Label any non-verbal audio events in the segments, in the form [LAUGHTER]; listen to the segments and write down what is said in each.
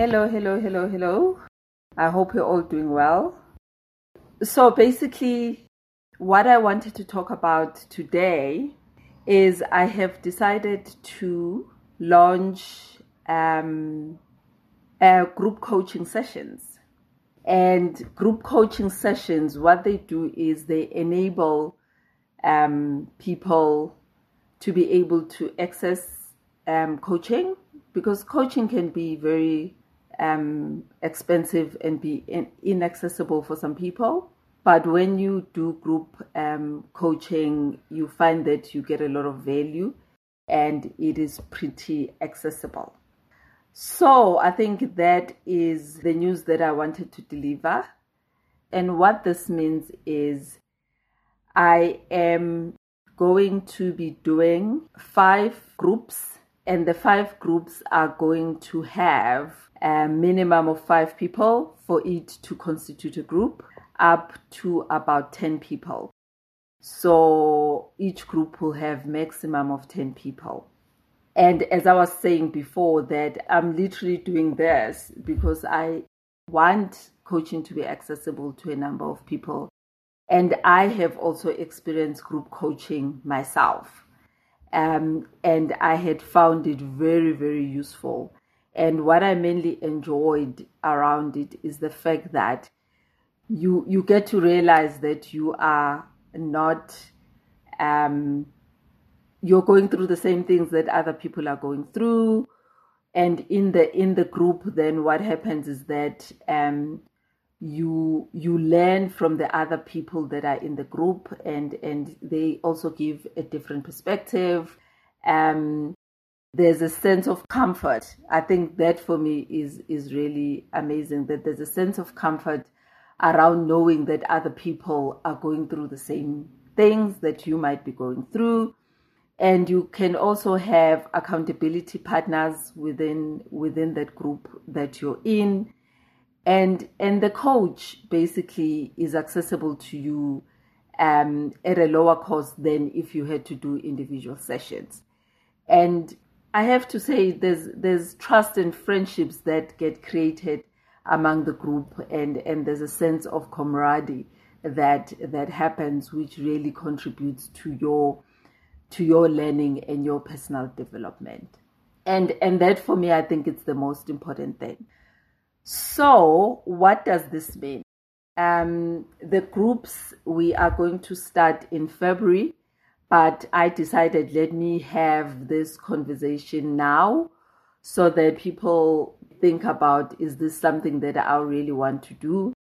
Hello, hello, hello, hello. I hope you're all doing well. So, basically, what I wanted to talk about today is I have decided to launch um, group coaching sessions. And group coaching sessions, what they do is they enable um, people to be able to access um, coaching because coaching can be very um, expensive and be in, inaccessible for some people. But when you do group um, coaching, you find that you get a lot of value and it is pretty accessible. So I think that is the news that I wanted to deliver. And what this means is I am going to be doing five groups, and the five groups are going to have a minimum of five people for it to constitute a group, up to about 10 people. So each group will have maximum of 10 people. And as I was saying before, that I'm literally doing this because I want coaching to be accessible to a number of people. And I have also experienced group coaching myself. Um, and I had found it very, very useful. And what I mainly enjoyed around it is the fact that you you get to realize that you are not um, you're going through the same things that other people are going through. And in the in the group then what happens is that um, you you learn from the other people that are in the group and and they also give a different perspective. Um, there's a sense of comfort. I think that for me is is really amazing that there's a sense of comfort around knowing that other people are going through the same things that you might be going through. And you can also have accountability partners within within that group that you're in. And and the coach basically is accessible to you um, at a lower cost than if you had to do individual sessions. And i have to say there's there's trust and friendships that get created among the group and and there's a sense of camaraderie that that happens which really contributes to your to your learning and your personal development. And and that for me I think it's the most important thing. So, what does this mean? Um, the groups we are going to start in February, but I decided let me have this conversation now so that people think about is this something that I really want to do?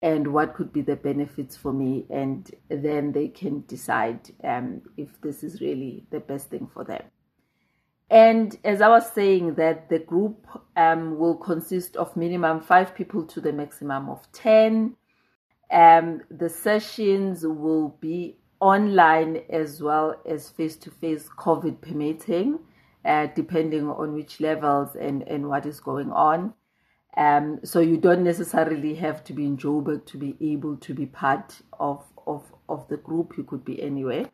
and what could be the benefits for me and then they can decide um, if this is really the best thing for them and as i was saying that the group um, will consist of minimum five people to the maximum of 10 um, the sessions will be online as well as face-to-face covid permitting uh, depending on which levels and, and what is going on um, so you don't necessarily have to be in Joburg to be able to be part of, of, of the group. You could be anywhere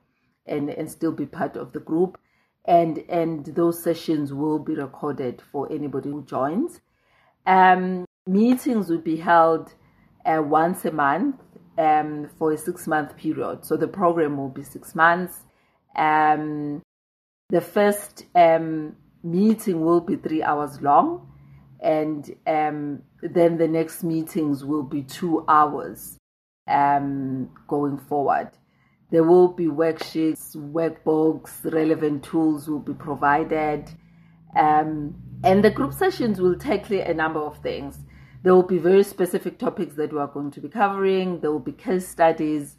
and, and still be part of the group. And, and those sessions will be recorded for anybody who joins. Um, meetings will be held uh, once a month um, for a six month period. So the program will be six months. Um, the first um, meeting will be three hours long and um, then the next meetings will be two hours um, going forward. There will be worksheets, workbooks, relevant tools will be provided. Um, and the group sessions will tackle a number of things. There will be very specific topics that we are going to be covering. There will be case studies.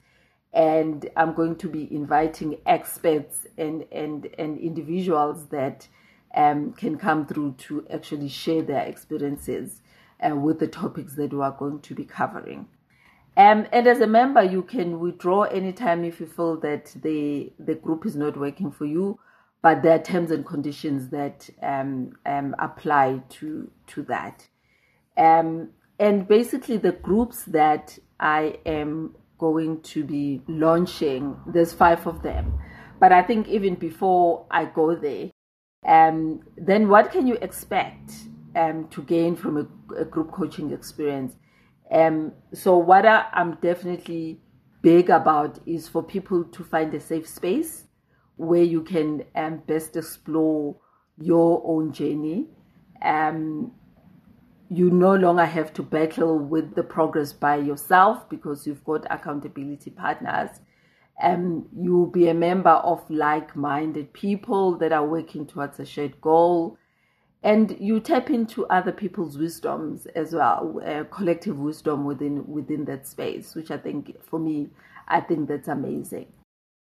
and I'm going to be inviting experts and and and individuals that um, can come through to actually share their experiences uh, with the topics that we are going to be covering. Um, and as a member, you can withdraw anytime if you feel that the the group is not working for you, but there are terms and conditions that um, um, apply to to that. Um, and basically, the groups that I am going to be launching, there's five of them. But I think even before I go there, um, then what can you expect um, to gain from a, a group coaching experience? Um, so, what I'm definitely big about is for people to find a safe space where you can um, best explore your own journey. Um, you no longer have to battle with the progress by yourself because you've got accountability partners. Um, you'll be a member of like minded people that are working towards a shared goal. And you tap into other people's wisdoms as well, uh, collective wisdom within within that space, which I think for me, I think that's amazing.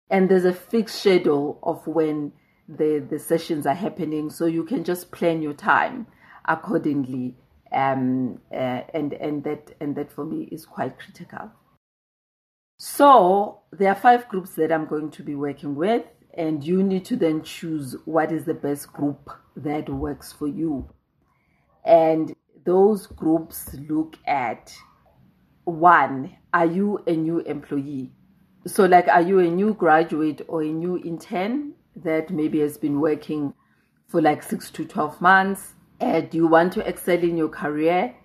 And there's a fixed schedule of when the the sessions are happening, so you can just plan your time accordingly um, uh, and and that and that for me is quite critical. So there are five groups that I'm going to be working with, and you need to then choose what is the best group that works for you. And those groups look at one, are you a new employee? So, like, are you a new graduate or a new intern that maybe has been working for like six to 12 months? Uh, do you want to excel in your career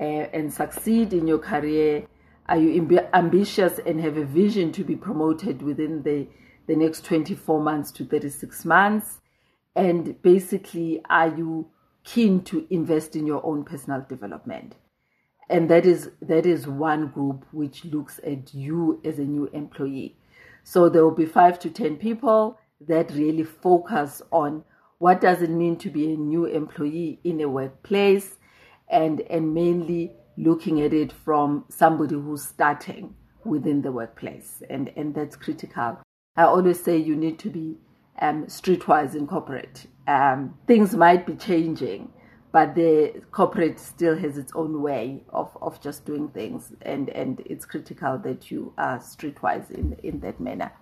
uh, and succeed in your career? Are you amb- ambitious and have a vision to be promoted within the, the next 24 months to 36 months? And basically, are you keen to invest in your own personal development? And that is that is one group which looks at you as a new employee. So there will be five to ten people that really focus on what does it mean to be a new employee in a workplace? And and mainly looking at it from somebody who's starting within the workplace. And and that's critical. I always say you need to be um, streetwise in corporate. Um, things might be changing but the corporate still has its own way of, of just doing things. And and it's critical that you are streetwise in in that manner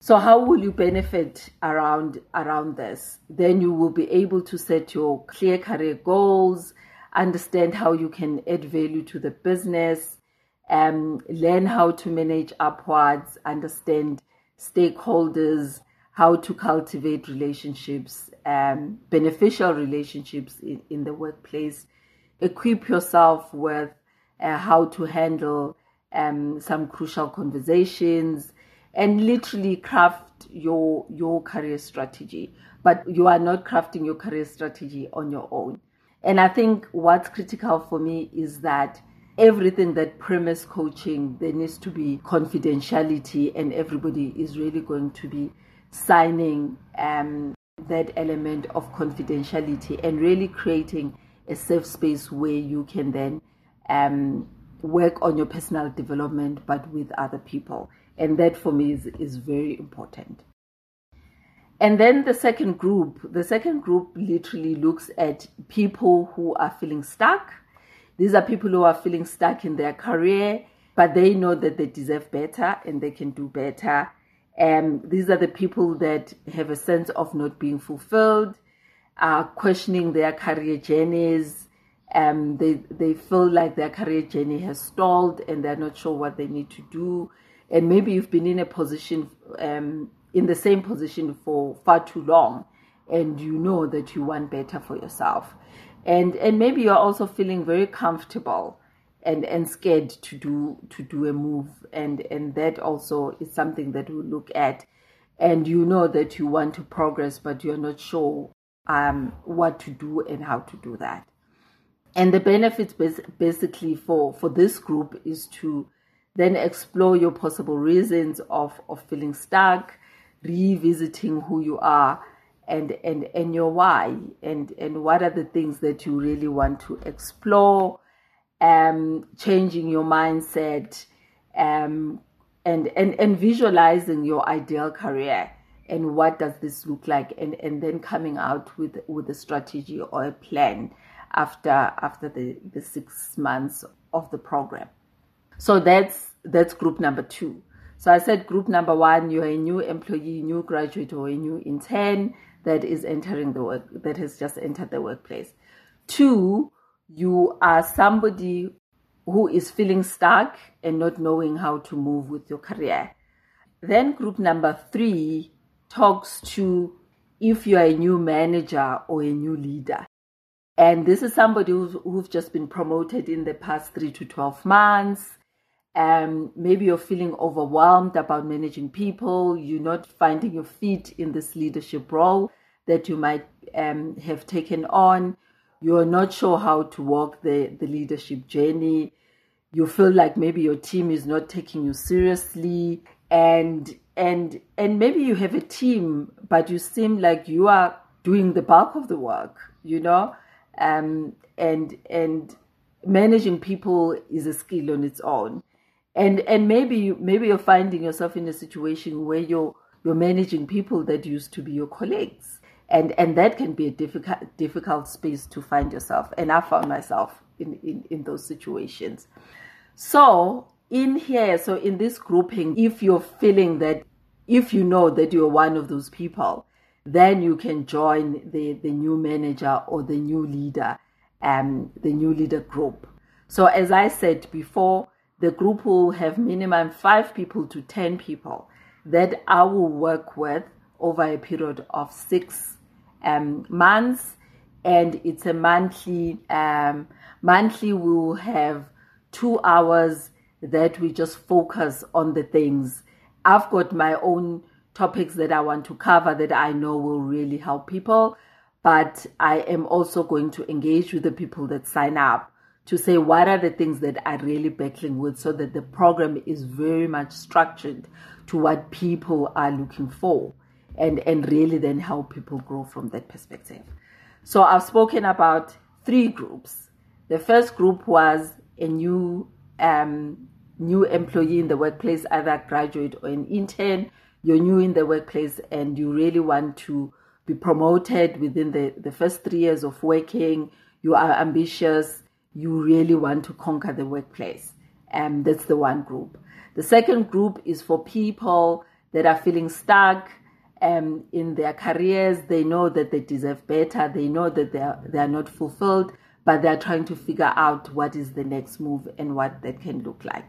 so how will you benefit around around this? Then you will be able to set your clear career goals, understand how you can add value to the business, um, learn how to manage upwards, understand stakeholders, how to cultivate relationships, um, beneficial relationships in, in the workplace, equip yourself with uh, how to handle um, some crucial conversations, and literally craft your your career strategy. But you are not crafting your career strategy on your own. And i think what's critical for me is that everything that premise coaching there needs to be confidentiality and everybody is really going to be signing um, that element of confidentiality and really creating a safe space where you can then um, work on your personal development but with other people and that for me is, is very important. And then the second group, the second group literally looks at people who are feeling stuck. These are people who are feeling stuck in their career, but they know that they deserve better and they can do better. And these are the people that have a sense of not being fulfilled, are questioning their career journeys. Um, they they feel like their career journey has stalled and they're not sure what they need to do and maybe you've been in a position um, in the same position for far too long and you know that you want better for yourself. And and maybe you're also feeling very comfortable and and scared to do to do a move. And and that also is something that we look at. And you know that you want to progress but you're not sure um what to do and how to do that. And the benefits basically for for this group is to then explore your possible reasons of, of feeling stuck, revisiting who you are and, and, and your why and, and what are the things that you really want to explore, um, changing your mindset, um, and and and visualizing your ideal career and what does this look like and and then coming out with with a strategy or a plan after after the the 6 months of the program so that's that's group number 2 so i said group number 1 you're a new employee new graduate or a new intern that is entering the work that has just entered the workplace 2 you are somebody who is feeling stuck and not knowing how to move with your career. Then, group number three talks to if you are a new manager or a new leader. And this is somebody who's, who's just been promoted in the past three to 12 months. Um, maybe you're feeling overwhelmed about managing people. You're not finding your feet in this leadership role that you might um, have taken on you're not sure how to walk the, the leadership journey. You feel like maybe your team is not taking you seriously and and and maybe you have a team but you seem like you are doing the bulk of the work, you know? Um and and managing people is a skill on its own. And and maybe you maybe you're finding yourself in a situation where you're you're managing people that used to be your colleagues. And and that can be a difficult difficult space to find yourself. And i found myself in in, in those situations. So in here so in this grouping if you're feeling that if you know that you're one of those people then you can join the the new manager or the new leader um the new leader group. So as i said before the group will have minimum 5 people to 10 people that i will work with over a period of 6 um, months, and it's a monthly. Um, monthly, we will have two hours that we just focus on the things. I've got my own topics that I want to cover that I know will really help people, but I am also going to engage with the people that sign up to say what are the things that are really battling with so that the program is very much structured to what people are looking for and, and really then help people grow from that perspective. So I've spoken about three groups. The first group was a new um, new employee in the workplace, either graduate or an intern. You're new in the workplace and you really want to be promoted within the, the first three years of working. You are ambitious. You really want to conquer the workplace. And um, that's the one group. The second group is for people that are feeling stuck, um, in their careers. They know that they deserve better. They know that they are, they are not fulfilled, but they are trying to figure out what is the next move and what that can look like.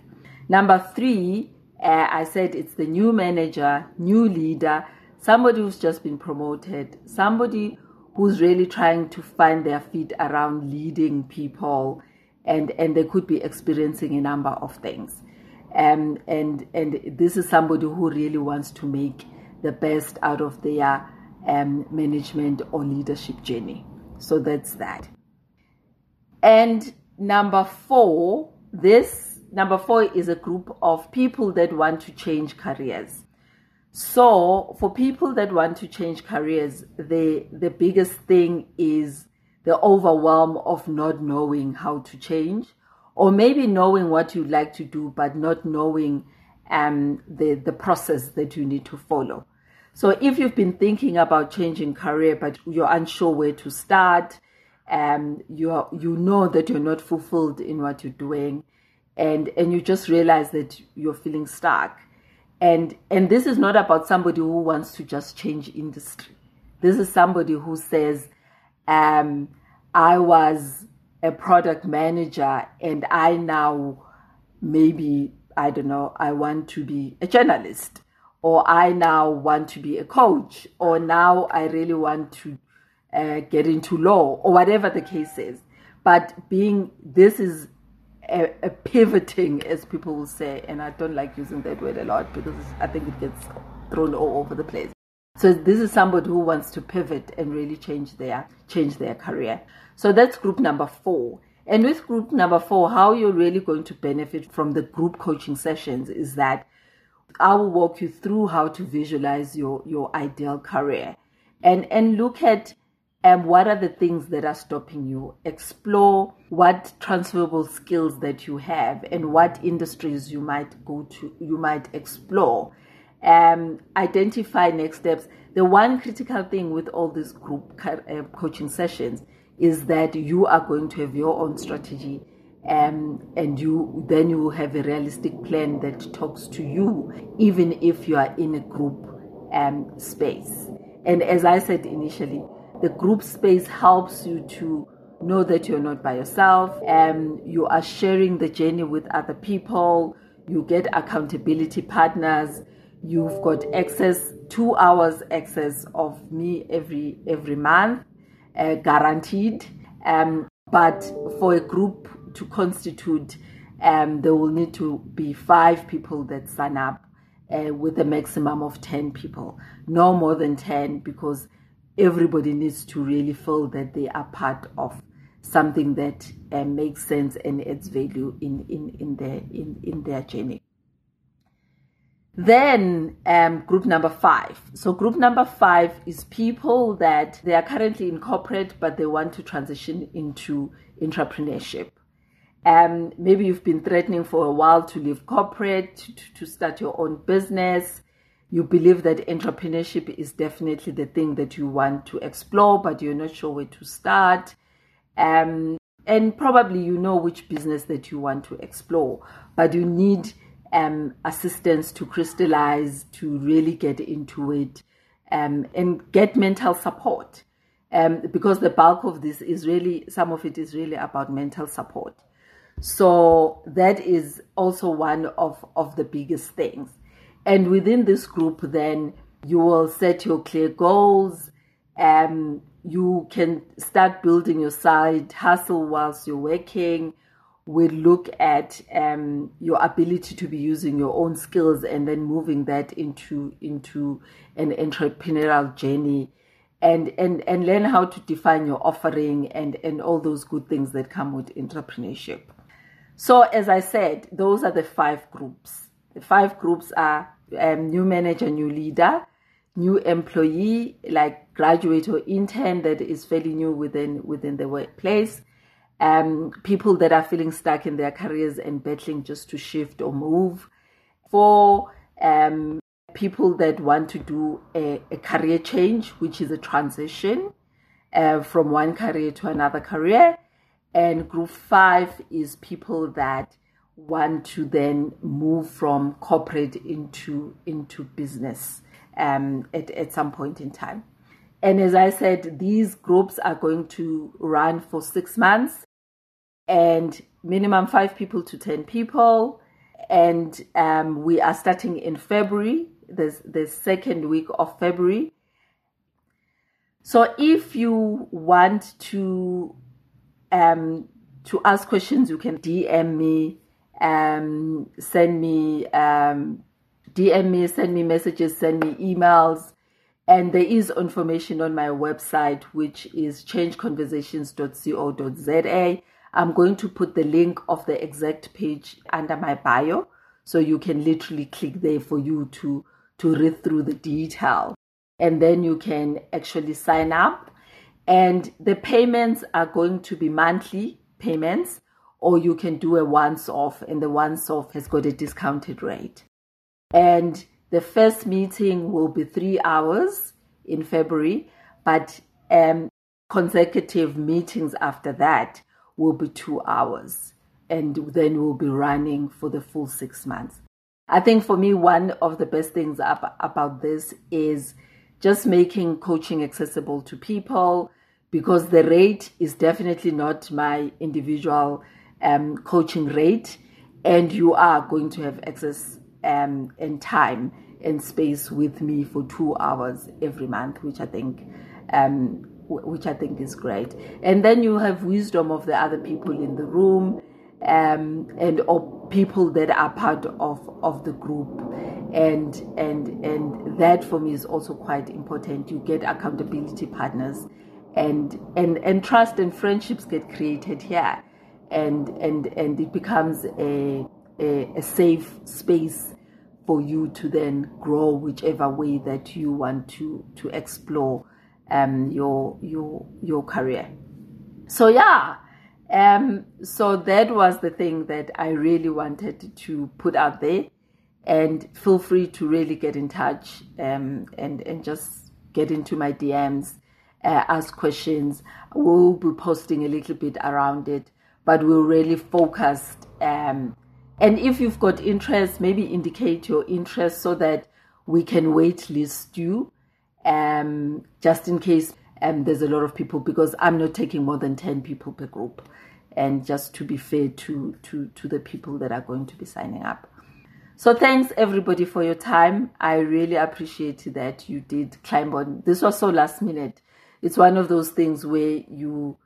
Number three, uh, I said it's the new manager, new leader, somebody who's just been promoted, somebody who's really trying to find their feet around leading people and and they could be experiencing a number of things um, and and this is somebody who really wants to make the best out of their um, management or leadership journey. So that's that. And number four, this number four is a group of people that want to change careers. So for people that want to change careers, the the biggest thing is the overwhelm of not knowing how to change, or maybe knowing what you'd like to do, but not knowing um, the, the process that you need to follow. So if you've been thinking about changing career, but you're unsure where to start, um, you are, you know that you're not fulfilled in what you're doing, and and you just realize that you're feeling stuck, and and this is not about somebody who wants to just change industry. This is somebody who says, um, I was a product manager, and I now maybe I don't know, I want to be a journalist, or I now want to be a coach, or now I really want to uh, get into law, or whatever the case is. But being, this is a, a, pivoting, as people will say, and I don't like using that word a lot because I think it gets thrown all over the place. So this is somebody who wants to pivot and really change their change their career. So that's group number four. And with group number four, how you're really going to benefit from the group coaching sessions is that I will walk you through how to visualize your, your ideal career and, and look at what are the things that are stopping you? Explore what transferable skills that you have and what industries you might go to you might explore. Um, identify next steps. The one critical thing with all these group uh, coaching sessions is that you are going to have your own strategy um, and you then you will have a realistic plan that talks to you even if you are in a group um, space. And as i said initially the group space helps you to know that you're not by yourself and you are sharing the journey with other people you get accountability partners you've got access two hours access of me every every month uh, guaranteed um, but for a group to constitute um, there will need to be five people that sign up uh, with a maximum of 10 people no more than 10 because everybody needs to really feel that they are part of something that uh, makes sense and adds value in, in, in, their, in, in their journey. Then um, group number five. So group number five is people that they are currently in corporate, but they want to transition into entrepreneurship. Um, maybe you've been threatening for a while to leave corporate, to, to start your own business you believe that entrepreneurship is definitely the thing that you want to explore, but you're not sure where to start. Um, and probably you know which business that you want to explore, but you need um, assistance to crystallize, to really get into it, um, and get mental support. Um, because the bulk of this is really, some of it is really about mental support. So that is also one of, of the biggest things. And within this group, then you will set your clear goals. Um, you can start building your side hustle whilst you're working. We look at um, your ability to be using your own skills and then moving that into into an entrepreneurial journey, and and and learn how to define your offering and and all those good things that come with entrepreneurship. So as I said, those are the five groups. The five groups are um, new manager, new leader, new employee, like graduate or intern that is fairly new within within the workplace. Um, people that are feeling stuck in their careers and battling just to shift or move. For um, people that want to do a, a, career change, which is a transition uh, from one career to another career. And group five is people that want to then move from corporate into into business um, at, at some point in time. And as I said, these groups are going to run for six months and minimum five people to 10 people. And um, we are starting in February, the, the second week of February. So if you want to um, to ask questions, you can DM me um, send me um, DM me, send me messages, send me emails. And there is information on my website, which is changeconversations.co.za. I'm going to put the link of the exact page under my bio. So you can literally click there for you to, to read through the detail. And then you can actually sign up. And the payments are going to be monthly payments or you can do a once off, and the once off has got a discounted rate. And the first meeting will be three hours in February, but um, consecutive meetings after that will be two hours, and then we'll be running for the full six months. I think for me, one of the best things about this is just making coaching accessible to people because the rate is definitely not my individual um, coaching rate, and you are going to have access um, and time and space with me for two hours every month, which I think. Um, which I think is great, and then you have wisdom of the other people in the room, um, and or people that are part of of the group, and and and that for me is also quite important. You get accountability partners, and and and trust and friendships get created here and and and it becomes a, a, a safe space for you to then grow whichever way that you want to to explore um, your your your career. So yeah, um, so that was the thing that I really wanted to put out there, and feel free to really get in touch um, and and just get into my DMs, uh, ask questions. We'll be posting a little bit around it, but we're really focused. Um, and if you've got interest, maybe indicate your interest so that we can wait list you um, just in case um, there's a lot of people because I'm not taking more than 10 people per group. And just to be fair to, to, to the people that are going to be signing up. So thanks everybody for your time. I really appreciate that you did climb on. This was so last minute. It's one of those things where you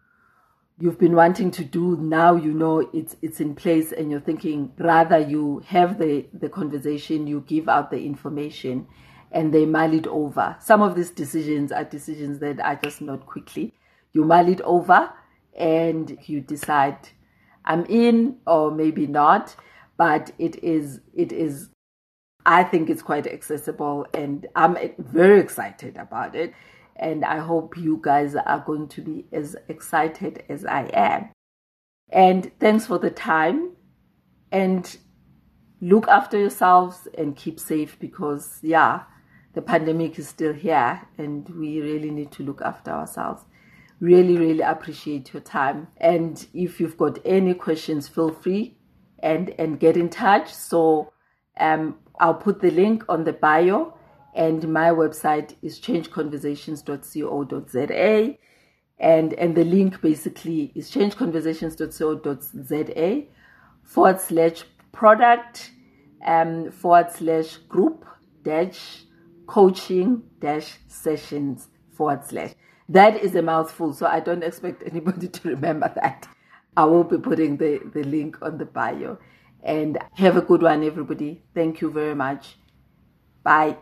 you've been wanting to do now you know it's it's in place and you're thinking rather you have the the conversation you give out the information and they mull it over. Some of these decisions are decisions that are just not quickly. You mull it over and you decide i'm in or maybe not but it is it is i think it's quite accessible and i'm very excited about it and I hope you guys are going to be as excited as I am. And thanks for the time. And look after yourselves and keep safe because, yeah, the pandemic is still here and we really need to look after ourselves. Really, really appreciate your time. And if you've got any questions, feel free and, and get in touch. So um, I'll put the link on the bio and my website is changeconversations.co.za and and the link basically is changeconversations.co.za forward slash product um, forward slash group dash coaching dash sessions forward slash. That is a mouthful so i don't expect [LAUGHS] anybody to remember that. I will be putting the the link on the bio. And have a good one everybody. Thank you very much. Bye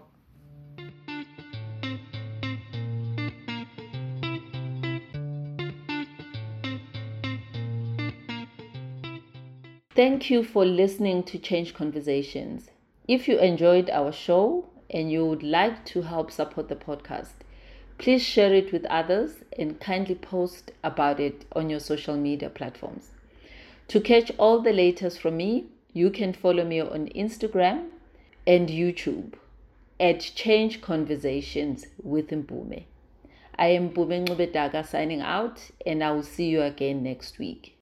Thank you for listening to Change Conversations. If you enjoyed our show and you would like to help support the podcast, please share it with others and kindly post about it on your social media platforms. To catch all the latest from me, you can follow me on Instagram and YouTube at Change Conversations with Mpume. I am Mpume Ncube-Daka signing out and I will see you again next week.